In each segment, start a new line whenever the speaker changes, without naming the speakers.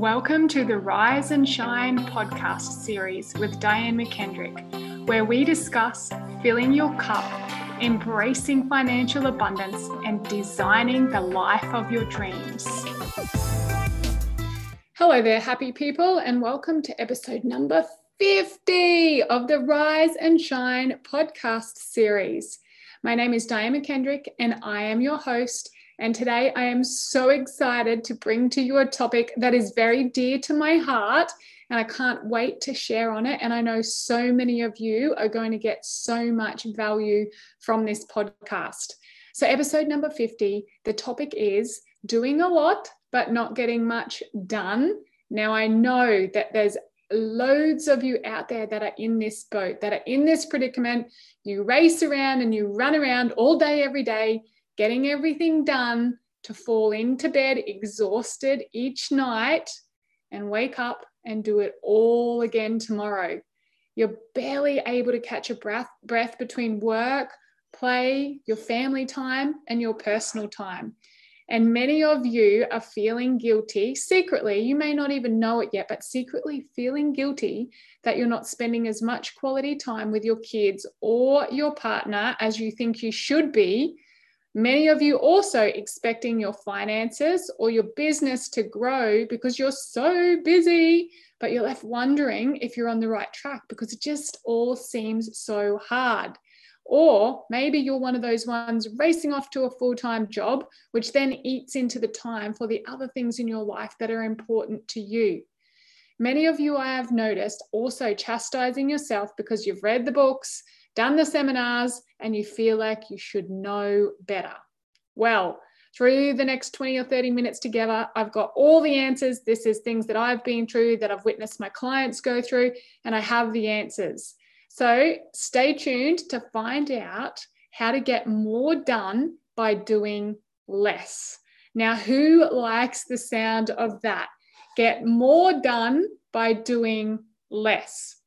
Welcome to the Rise and Shine podcast series with Diane McKendrick, where we discuss filling your cup, embracing financial abundance, and designing the life of your dreams. Hello there, happy people, and welcome to episode number 50 of the Rise and Shine podcast series. My name is Diane McKendrick, and I am your host and today I am so excited to bring to you a topic that is very dear to my heart. And I can't wait to share on it. And I know so many of you are going to get so much value from this podcast. So, episode number 50, the topic is doing a lot, but not getting much done. Now, I know that there's loads of you out there that are in this boat, that are in this predicament. You race around and you run around all day, every day, getting everything done to fall into bed exhausted each night and wake up and do it all again tomorrow. You're barely able to catch a breath, breath between work, play, your family time, and your personal time. And many of you are feeling guilty secretly. You may not even know it yet, but secretly feeling guilty that you're not spending as much quality time with your kids or your partner as you think you should be Many of you also expecting your finances or your business to grow because you're so busy, but you're left wondering if you're on the right track because it just all seems so hard. Or maybe you're one of those ones racing off to a full time job, which then eats into the time for the other things in your life that are important to you. Many of you, I have noticed, also chastising yourself because you've read the books, done the seminars, and you feel like you should know better. Well, through the next 20 or 30 minutes together, I've got all the answers. This is things that I've been through, that I've witnessed my clients go through, and I have the answers. So stay tuned to find out how to get more done by doing less. Now, who likes the sound of that? Get more done by doing less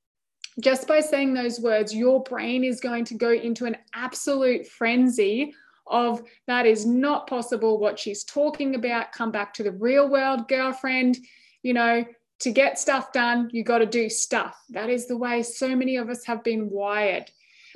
just by saying those words, your brain is going to go into an absolute frenzy of that is not possible what she's talking about. Come back to the real world, girlfriend. You know, to get stuff done, you got to do stuff. That is the way so many of us have been wired.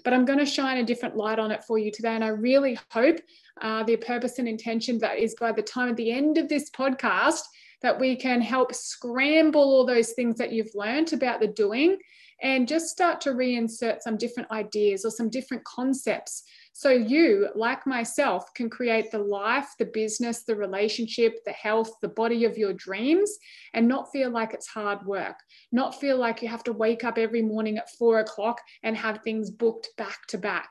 But I'm going to shine a different light on it for you today. And I really hope uh, the purpose and intention that is by the time at the end of this podcast, that we can help scramble all those things that you've learned about the doing and just start to reinsert some different ideas or some different concepts. So you, like myself, can create the life, the business, the relationship, the health, the body of your dreams and not feel like it's hard work, not feel like you have to wake up every morning at four o'clock and have things booked back to back.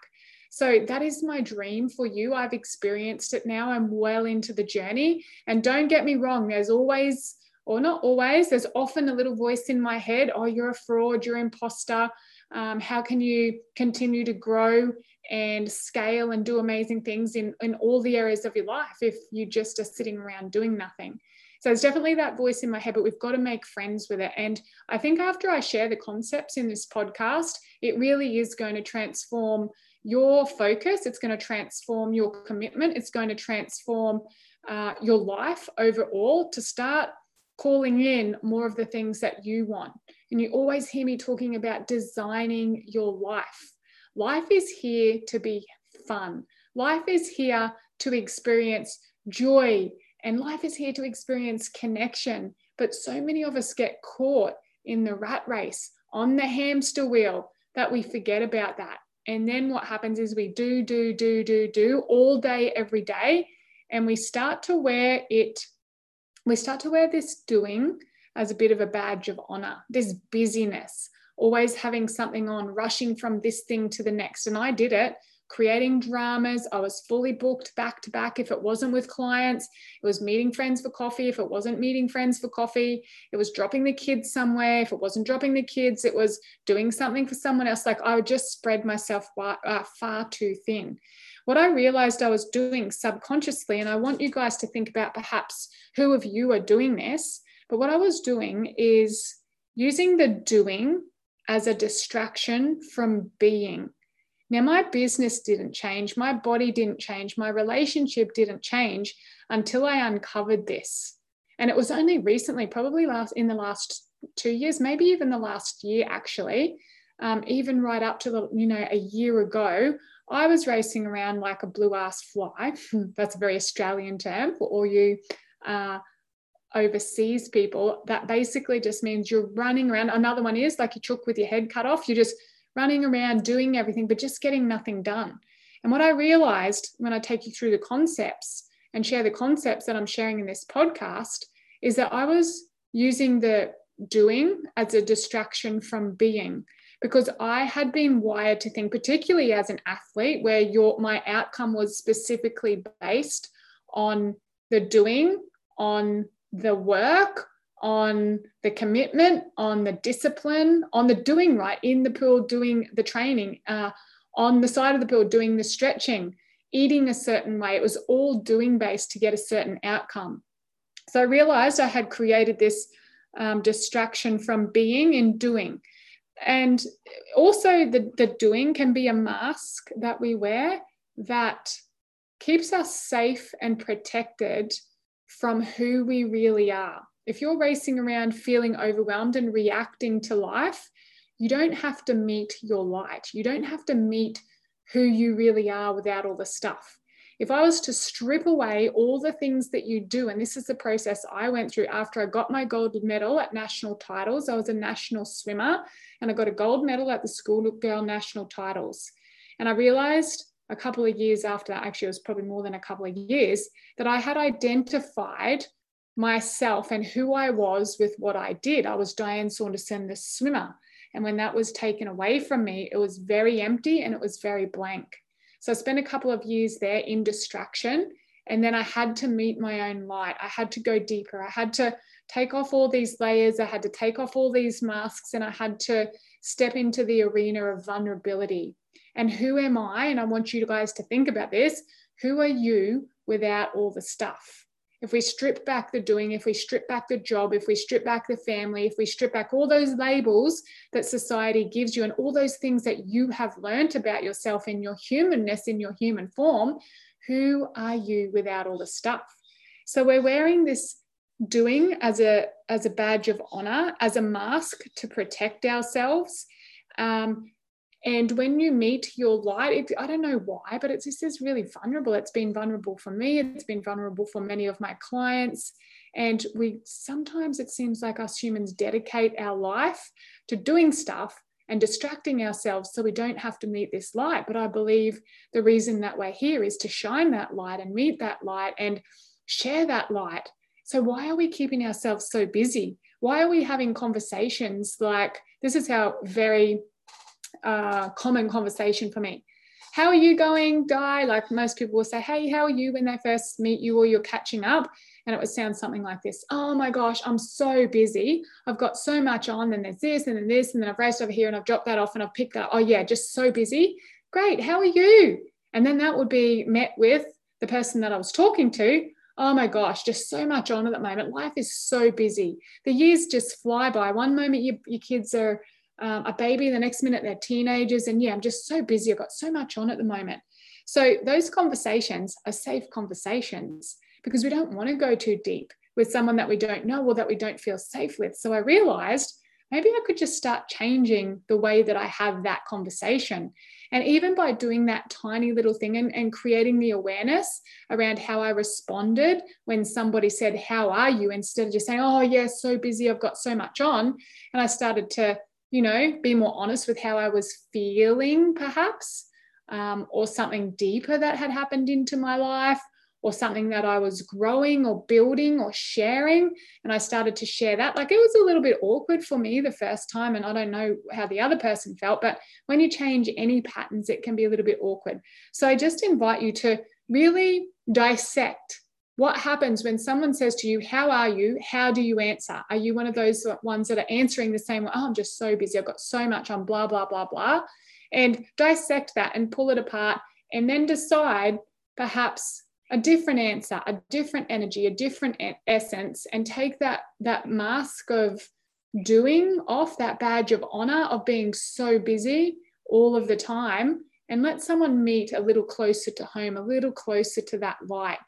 So that is my dream for you. I've experienced it now. I'm well into the journey. And don't get me wrong, there's always or not always, there's often a little voice in my head oh, you're a fraud, you're an imposter. Um, how can you continue to grow and scale and do amazing things in, in all the areas of your life if you just are sitting around doing nothing? So it's definitely that voice in my head, but we've got to make friends with it. And I think after I share the concepts in this podcast, it really is going to transform your focus. It's going to transform your commitment. It's going to transform uh, your life overall to start calling in more of the things that you want. And you always hear me talking about designing your life. Life is here to be fun, life is here to experience joy, and life is here to experience connection. But so many of us get caught in the rat race on the hamster wheel that we forget about that. And then what happens is we do, do, do, do, do all day, every day, and we start to wear it we start to wear this doing as a bit of a badge of honor, this busyness, always having something on, rushing from this thing to the next. And I did it, creating dramas. I was fully booked back to back. If it wasn't with clients, it was meeting friends for coffee. If it wasn't meeting friends for coffee, it was dropping the kids somewhere. If it wasn't dropping the kids, it was doing something for someone else. Like I would just spread myself far, uh, far too thin what I realized I was doing subconsciously, and I want you guys to think about perhaps who of you are doing this, but what I was doing is using the doing as a distraction from being. Now, my business didn't change, my body didn't change, my relationship didn't change until I uncovered this. And it was only recently, probably last in the last two years, maybe even the last year actually, um, even right up to the, you know, a year ago, I was racing around like a blue ass fly. That's a very Australian term for all you uh, overseas people. That basically just means you're running around. Another one is like you took with your head cut off. You're just running around doing everything, but just getting nothing done. And what I realized when I take you through the concepts and share the concepts that I'm sharing in this podcast is that I was using the doing as a distraction from being because I had been wired to think, particularly as an athlete, where your my outcome was specifically based on the doing, on the work, on the commitment, on the discipline, on the doing right in the pool, doing the training, uh, on the side of the pool, doing the stretching, eating a certain way. It was all doing based to get a certain outcome. So I realized I had created this um, distraction from being and doing and also the, the doing can be a mask that we wear that keeps us safe and protected from who we really are. If you're racing around feeling overwhelmed and reacting to life you don't have to meet your light. You don't have to meet who you really are without all the stuff if I was to strip away all the things that you do, and this is the process I went through after I got my gold medal at national titles, I was a national swimmer and I got a gold medal at the school girl national titles. And I realized a couple of years after that, actually, it was probably more than a couple of years, that I had identified myself and who I was with what I did. I was Diane Saunderson, the swimmer. And when that was taken away from me, it was very empty and it was very blank. So I spent a couple of years there in distraction. And then I had to meet my own light. I had to go deeper. I had to take off all these layers. I had to take off all these masks and I had to step into the arena of vulnerability. And who am I? And I want you guys to think about this. Who are you without all the stuff? If we strip back the doing, if we strip back the job, if we strip back the family, if we strip back all those labels that society gives you and all those things that you have learned about yourself in your humanness, in your human form, who are you without all the stuff? So we're wearing this doing as a as a badge of honor, as a mask to protect ourselves. Um, and when you meet your light, it, I don't know why, but it's just is really vulnerable. It's been vulnerable for me. It's been vulnerable for many of my clients. And we sometimes it seems like us humans dedicate our life to doing stuff and distracting ourselves so we don't have to meet this light. But I believe the reason that we're here is to shine that light and meet that light and share that light. So, why are we keeping ourselves so busy? Why are we having conversations like this is how very uh, common conversation for me. How are you going, Guy? Like most people will say, Hey, how are you when they first meet you or you're catching up? And it would sound something like this Oh my gosh, I'm so busy. I've got so much on. And there's this and then this. And then I've raced over here and I've dropped that off and I've picked that. Oh, yeah, just so busy. Great. How are you? And then that would be met with the person that I was talking to. Oh my gosh, just so much on at the moment. Life is so busy. The years just fly by. One moment your, your kids are um, a baby, the next minute they're teenagers. And yeah, I'm just so busy. I've got so much on at the moment. So those conversations are safe conversations because we don't want to go too deep with someone that we don't know or that we don't feel safe with. So I realized maybe I could just start changing the way that I have that conversation. And even by doing that tiny little thing and, and creating the awareness around how I responded when somebody said, How are you? instead of just saying, Oh, yeah, so busy, I've got so much on. And I started to you know, be more honest with how I was feeling, perhaps, um, or something deeper that had happened into my life, or something that I was growing or building or sharing. And I started to share that. Like it was a little bit awkward for me the first time. And I don't know how the other person felt, but when you change any patterns, it can be a little bit awkward. So I just invite you to really dissect what happens when someone says to you, How are you? How do you answer? Are you one of those ones that are answering the same? Oh, I'm just so busy. I've got so much on, blah, blah, blah, blah. And dissect that and pull it apart and then decide perhaps a different answer, a different energy, a different essence, and take that, that mask of doing off that badge of honor of being so busy all of the time and let someone meet a little closer to home, a little closer to that light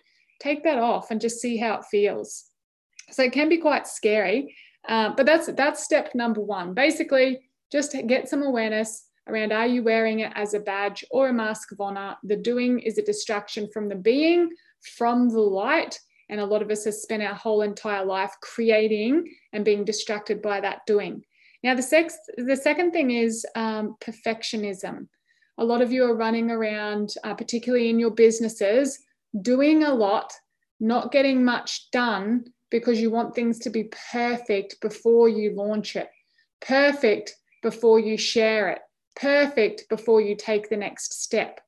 take that off and just see how it feels. So it can be quite scary. Uh, but that's that's step number one. Basically, just get some awareness around are you wearing it as a badge or a mask of honor? The doing is a distraction from the being, from the light. And a lot of us have spent our whole entire life creating and being distracted by that doing. Now, the, sex, the second thing is um, perfectionism. A lot of you are running around, uh, particularly in your businesses, doing a lot, not getting much done because you want things to be perfect before you launch it, perfect before you share it, perfect before you take the next step.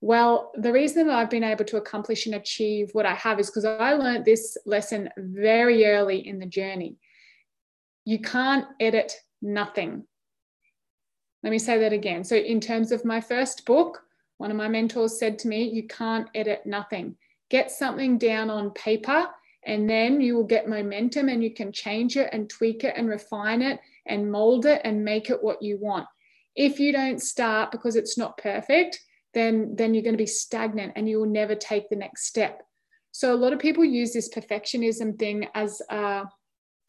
Well, the reason that I've been able to accomplish and achieve what I have is because I learned this lesson very early in the journey. You can't edit nothing. Let me say that again. So, in terms of my first book, one of my mentors said to me, You can't edit nothing. Get something down on paper, and then you will get momentum and you can change it and tweak it and refine it and mold it and make it what you want. If you don't start because it's not perfect, then then you're going to be stagnant and you will never take the next step so a lot of people use this perfectionism thing as a,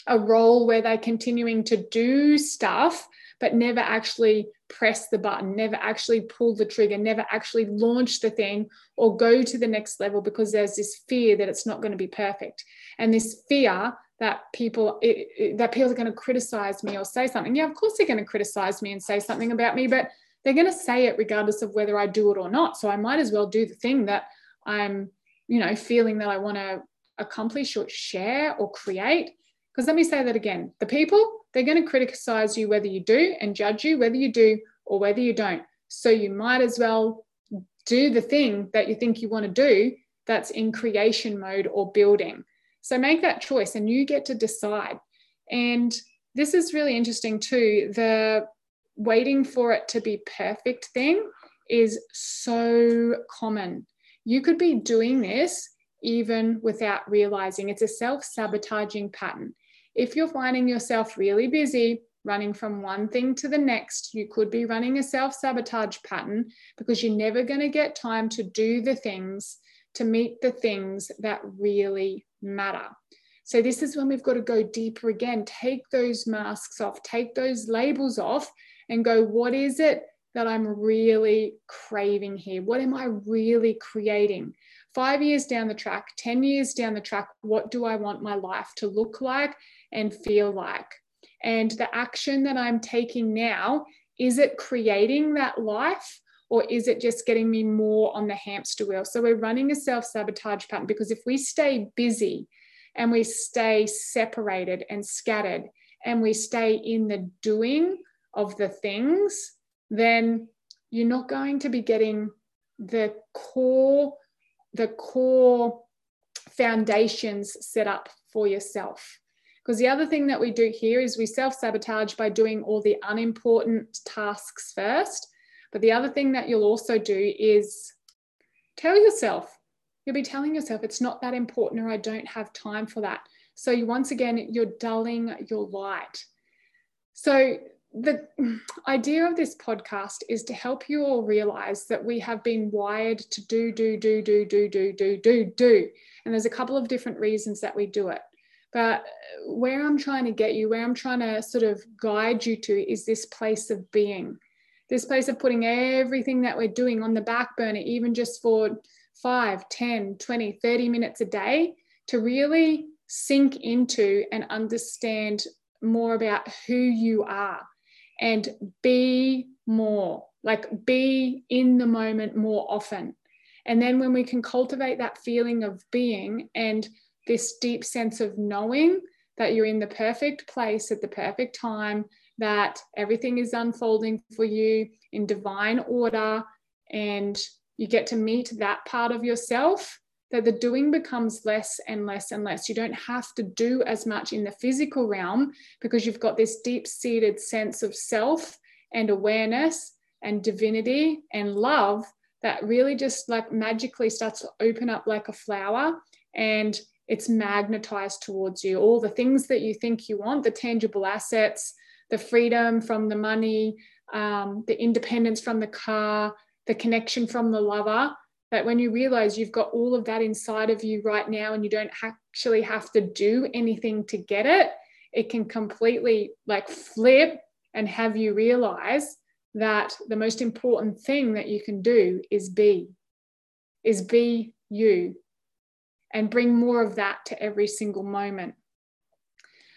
a role where they're continuing to do stuff but never actually press the button never actually pull the trigger never actually launch the thing or go to the next level because there's this fear that it's not going to be perfect and this fear that people it, it, that people are going to criticize me or say something yeah of course they're going to criticize me and say something about me but they're going to say it regardless of whether I do it or not. So I might as well do the thing that I'm, you know, feeling that I want to accomplish or share or create. Because let me say that again the people, they're going to criticize you whether you do and judge you whether you do or whether you don't. So you might as well do the thing that you think you want to do that's in creation mode or building. So make that choice and you get to decide. And this is really interesting too. The waiting for it to be perfect thing is so common. You could be doing this even without realizing it's a self sabotaging pattern. If you're finding yourself really busy running from one thing to the next, you could be running a self sabotage pattern because you're never going to get time to do the things to meet the things that really matter. So, this is when we've got to go deeper again. Take those masks off, take those labels off, and go, what is it that I'm really craving here? What am I really creating? Five years down the track, 10 years down the track, what do I want my life to look like and feel like? And the action that I'm taking now, is it creating that life? Or is it just getting me more on the hamster wheel? So we're running a self sabotage pattern because if we stay busy and we stay separated and scattered and we stay in the doing of the things, then you're not going to be getting the core, the core foundations set up for yourself. Because the other thing that we do here is we self sabotage by doing all the unimportant tasks first. But the other thing that you'll also do is tell yourself, you'll be telling yourself it's not that important or I don't have time for that. So you, once again, you're dulling your light. So the idea of this podcast is to help you all realize that we have been wired to do, do, do, do, do, do, do, do, do. And there's a couple of different reasons that we do it. But uh, where I'm trying to get you, where I'm trying to sort of guide you to, is this place of being, this place of putting everything that we're doing on the back burner, even just for 5, 10, 20, 30 minutes a day, to really sink into and understand more about who you are and be more, like be in the moment more often. And then when we can cultivate that feeling of being and this deep sense of knowing that you're in the perfect place at the perfect time, that everything is unfolding for you in divine order, and you get to meet that part of yourself, that the doing becomes less and less and less. You don't have to do as much in the physical realm because you've got this deep seated sense of self and awareness and divinity and love that really just like magically starts to open up like a flower and it's magnetized towards you. All the things that you think you want, the tangible assets, the freedom from the money, um, the independence from the car, the connection from the lover, that when you realize you've got all of that inside of you right now and you don't actually have to do anything to get it, it can completely like flip and have you realize that the most important thing that you can do is be, is be you and bring more of that to every single moment.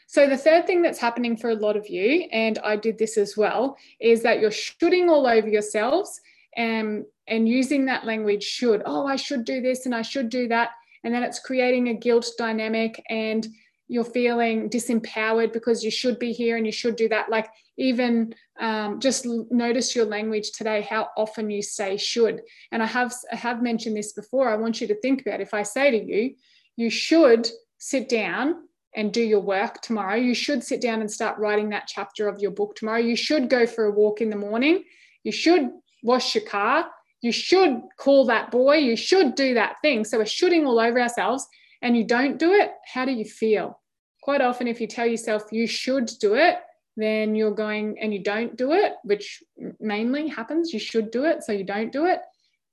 So, the third thing that's happening for a lot of you, and I did this as well, is that you're shooting all over yourselves and, and using that language should. Oh, I should do this and I should do that. And then it's creating a guilt dynamic and you're feeling disempowered because you should be here and you should do that. Like, even um, just notice your language today, how often you say should. And I have, I have mentioned this before. I want you to think about if I say to you, you should sit down and do your work tomorrow. You should sit down and start writing that chapter of your book tomorrow. You should go for a walk in the morning. You should wash your car. You should call that boy. You should do that thing. So we're shooting all over ourselves and you don't do it. How do you feel? Quite often, if you tell yourself you should do it, then you're going and you don't do it, which mainly happens. You should do it, so you don't do it.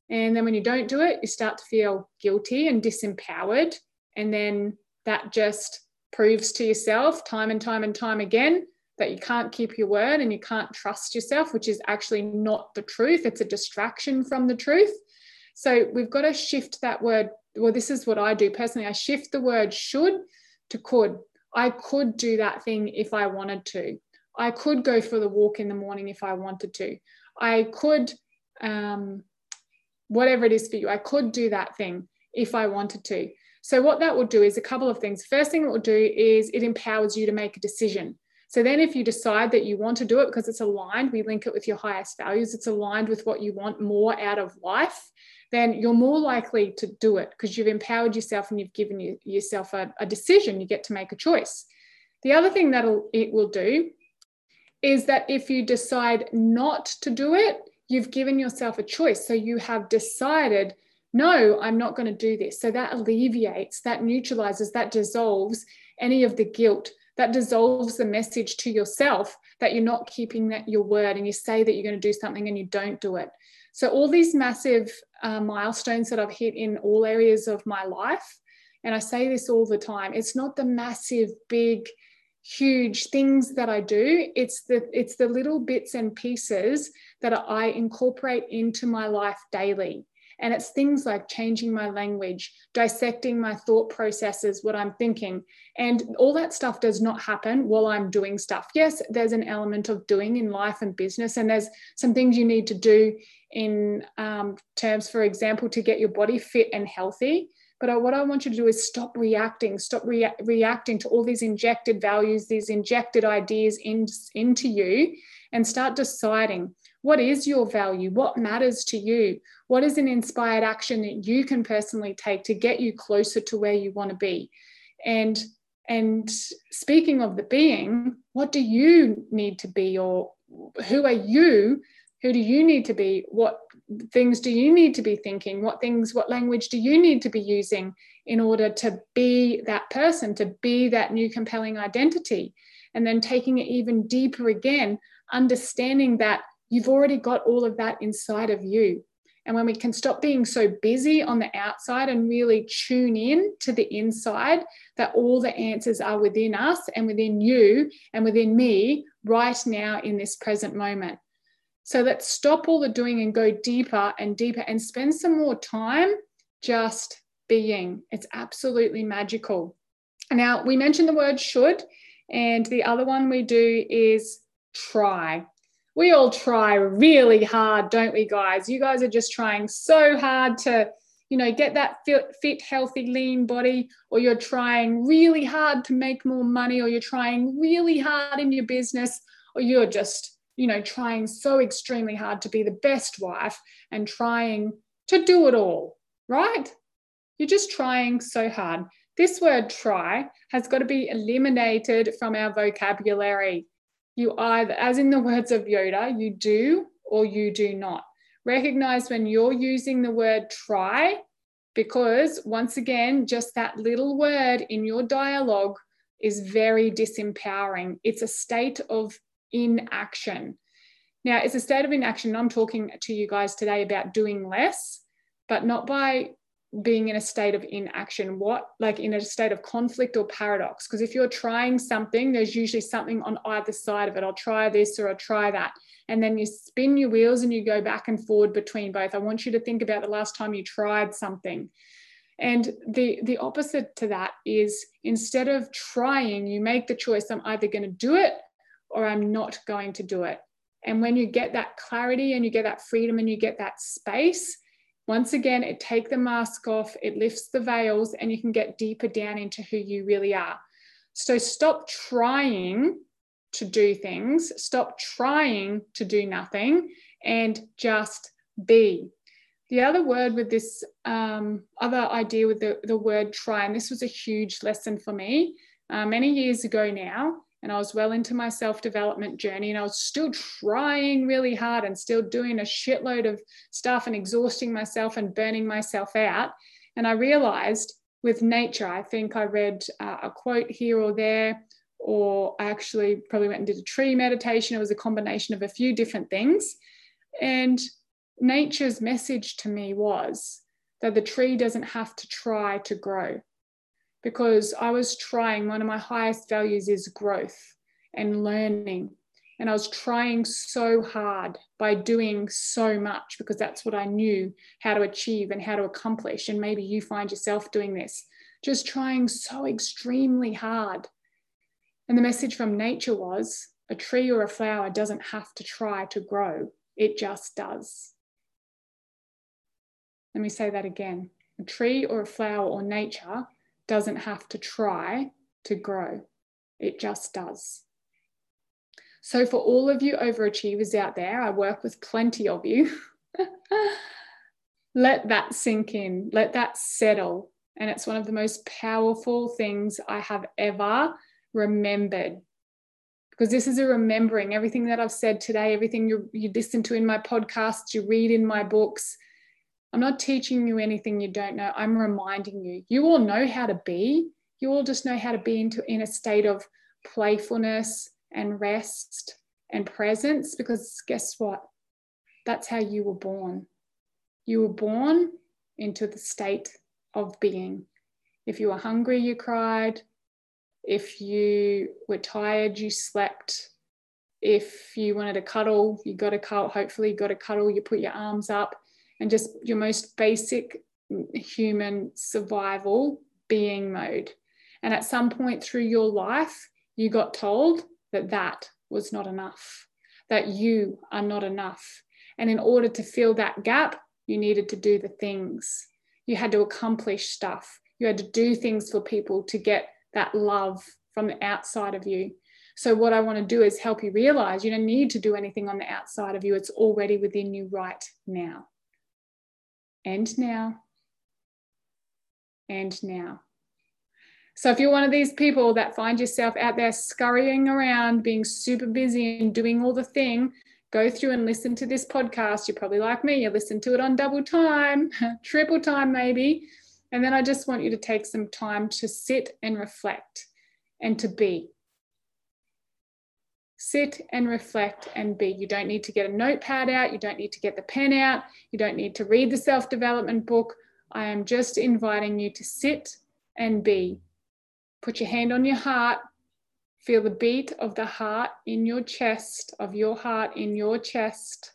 And then when you don't do it, you start to feel guilty and disempowered. And then that just proves to yourself time and time and time again that you can't keep your word and you can't trust yourself, which is actually not the truth. It's a distraction from the truth. So we've got to shift that word. Well, this is what I do personally. I shift the word should to could. I could do that thing if I wanted to. I could go for the walk in the morning if I wanted to. I could, um, whatever it is for you, I could do that thing if I wanted to. So, what that will do is a couple of things. First thing it will do is it empowers you to make a decision. So, then if you decide that you want to do it because it's aligned, we link it with your highest values, it's aligned with what you want more out of life, then you're more likely to do it because you've empowered yourself and you've given you, yourself a, a decision. You get to make a choice. The other thing that it will do is that if you decide not to do it, you've given yourself a choice. So you have decided, no, I'm not going to do this. So that alleviates, that neutralizes, that dissolves any of the guilt. That dissolves the message to yourself that you're not keeping that your word and you say that you're going to do something and you don't do it. So all these massive uh, milestones that I've hit in all areas of my life, and I say this all the time, it's not the massive, big, huge things that I do. It's the it's the little bits and pieces that I incorporate into my life daily. And it's things like changing my language, dissecting my thought processes, what I'm thinking. And all that stuff does not happen while I'm doing stuff. Yes, there's an element of doing in life and business, and there's some things you need to do in um, terms, for example, to get your body fit and healthy. But what I want you to do is stop reacting, stop rea- reacting to all these injected values, these injected ideas in, into you, and start deciding what is your value? What matters to you? What is an inspired action that you can personally take to get you closer to where you want to be? And and speaking of the being, what do you need to be, or who are you? Who do you need to be? What things do you need to be thinking? What things, what language do you need to be using in order to be that person, to be that new compelling identity? And then taking it even deeper again, understanding that you've already got all of that inside of you. And when we can stop being so busy on the outside and really tune in to the inside, that all the answers are within us and within you and within me right now in this present moment. So let's stop all the doing and go deeper and deeper and spend some more time just being. It's absolutely magical. Now, we mentioned the word should, and the other one we do is try. We all try really hard, don't we, guys? You guys are just trying so hard to, you know, get that fit, fit, healthy, lean body, or you're trying really hard to make more money, or you're trying really hard in your business, or you're just you know, trying so extremely hard to be the best wife and trying to do it all, right? You're just trying so hard. This word try has got to be eliminated from our vocabulary. You either, as in the words of Yoda, you do or you do not. Recognize when you're using the word try, because once again, just that little word in your dialogue is very disempowering. It's a state of inaction. Now, it's a state of inaction. I'm talking to you guys today about doing less, but not by being in a state of inaction what like in a state of conflict or paradox. Because if you're trying something there's usually something on either side of it. I'll try this or i'll try that. And then you spin your wheels and you go back and forward between both. I want you to think about the last time you tried something. And the the opposite to that is instead of trying you make the choice i'm either going to do it or i'm not going to do it. And when you get that clarity and you get that freedom and you get that space once again, it take the mask off, it lifts the veils, and you can get deeper down into who you really are. So stop trying to do things, stop trying to do nothing, and just be. The other word with this um, other idea with the, the word try, and this was a huge lesson for me uh, many years ago now, and I was well into my self development journey and I was still trying really hard and still doing a shitload of stuff and exhausting myself and burning myself out. And I realized with nature, I think I read uh, a quote here or there, or I actually probably went and did a tree meditation. It was a combination of a few different things. And nature's message to me was that the tree doesn't have to try to grow because I was trying, one of my highest values is growth and learning. And I was trying so hard by doing so much because that's what I knew how to achieve and how to accomplish. And maybe you find yourself doing this, just trying so extremely hard. And the message from nature was a tree or a flower doesn't have to try to grow, it just does. Let me say that again. A tree or a flower or nature doesn't have to try to grow, it just does. So, for all of you overachievers out there, I work with plenty of you. let that sink in, let that settle. And it's one of the most powerful things I have ever remembered. Because this is a remembering everything that I've said today, everything you, you listen to in my podcasts, you read in my books, I'm not teaching you anything you don't know. I'm reminding you. You all know how to be. You all just know how to be into in a state of playfulness and rest and presence because guess what? That's how you were born. You were born into the state of being. If you were hungry, you cried. If you were tired, you slept. If you wanted to cuddle, you got a cuddle. Hopefully, you got a cuddle. You put your arms up and just your most basic human survival being mode. And at some point through your life, you got told that that was not enough, that you are not enough. And in order to fill that gap, you needed to do the things. You had to accomplish stuff. You had to do things for people to get that love from the outside of you. So, what I want to do is help you realize you don't need to do anything on the outside of you, it's already within you right now and now, and now. So if you're one of these people that find yourself out there scurrying around, being super busy and doing all the thing, go through and listen to this podcast. You're probably like me, you listen to it on double time, triple time maybe. And then I just want you to take some time to sit and reflect and to be sit and reflect and be. You don't need to get a notepad out. You don't need to get the pen out. You don't need to read the self development book. I am just inviting you to sit and be. Put your hand on your heart. Feel the beat of the heart in your chest, of your heart in your chest,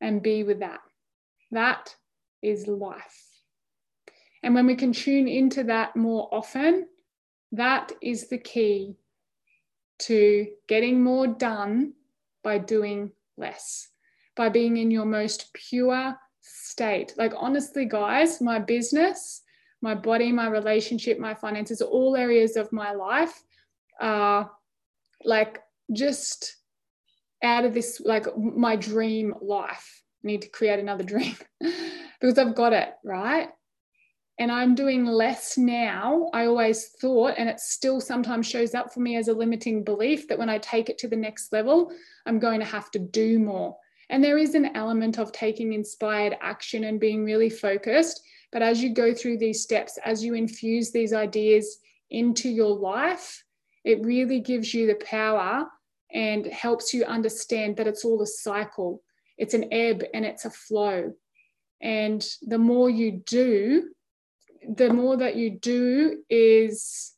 and be with that. That is life. And when we can tune into that more often, that is the key to getting more done by doing less, by being in your most pure state. Like, honestly, guys, my business, my body, my relationship, my finances, all areas of my life are like just out of this, like my dream life. I need to create another dream because I've got it, right? And I'm doing less now. I always thought, and it still sometimes shows up for me as a limiting belief that when I take it to the next level, I'm going to have to do more. And there is an element of taking inspired action and being really focused. But as you go through these steps, as you infuse these ideas into your life, it really gives you the power and helps you understand that it's all a cycle. It's an ebb and it's a flow. And the more you do, the more that you do is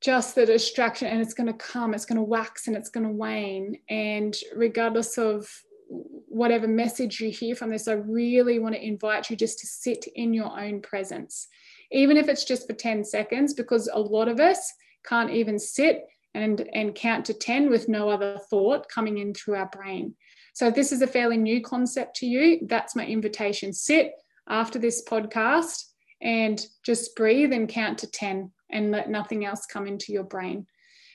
just the distraction and it's going to come it's going to wax and it's going to wane. And regardless of whatever message you hear from this i really want to invite you just to sit in your own presence. Even if it's just for 10 seconds because a lot of us can't even sit and and count to 10 with no other thought coming in through our brain. So this is a fairly new concept to you. That's my invitation. Sit after this podcast and just breathe and count to 10 and let nothing else come into your brain.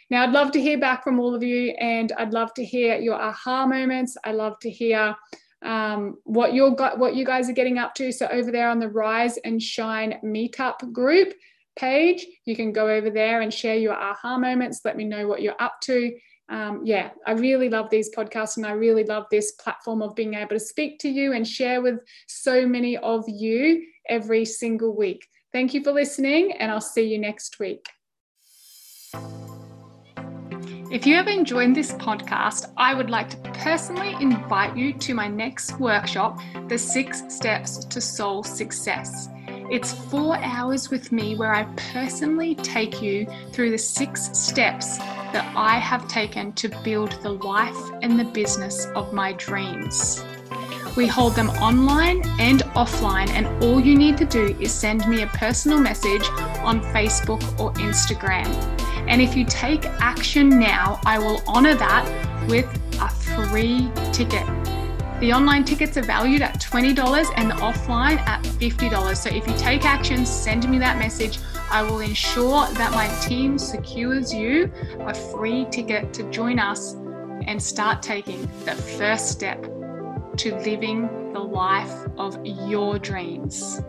Now, I'd love to hear back from all of you, and I'd love to hear your aha moments. I love to hear um, what you got, what you guys are getting up to. So over there on the Rise and Shine Meetup group page, you can go over there and share your aha moments. Let me know what you're up to. Um, yeah, I really love these podcasts, and I really love this platform of being able to speak to you and share with so many of you every single week. Thank you for listening, and I'll see you next week. If you have enjoyed this podcast, I would like to personally invite you to my next workshop, The Six Steps to Soul Success. It's four hours with me where I personally take you through the six steps that I have taken to build the life and the business of my dreams. We hold them online and offline, and all you need to do is send me a personal message on Facebook or Instagram. And if you take action now, I will honor that with a free ticket. The online tickets are valued at $20 and the offline at $50. So if you take action, send me that message. I will ensure that my team secures you a free ticket to join us and start taking the first step to living the life of your dreams.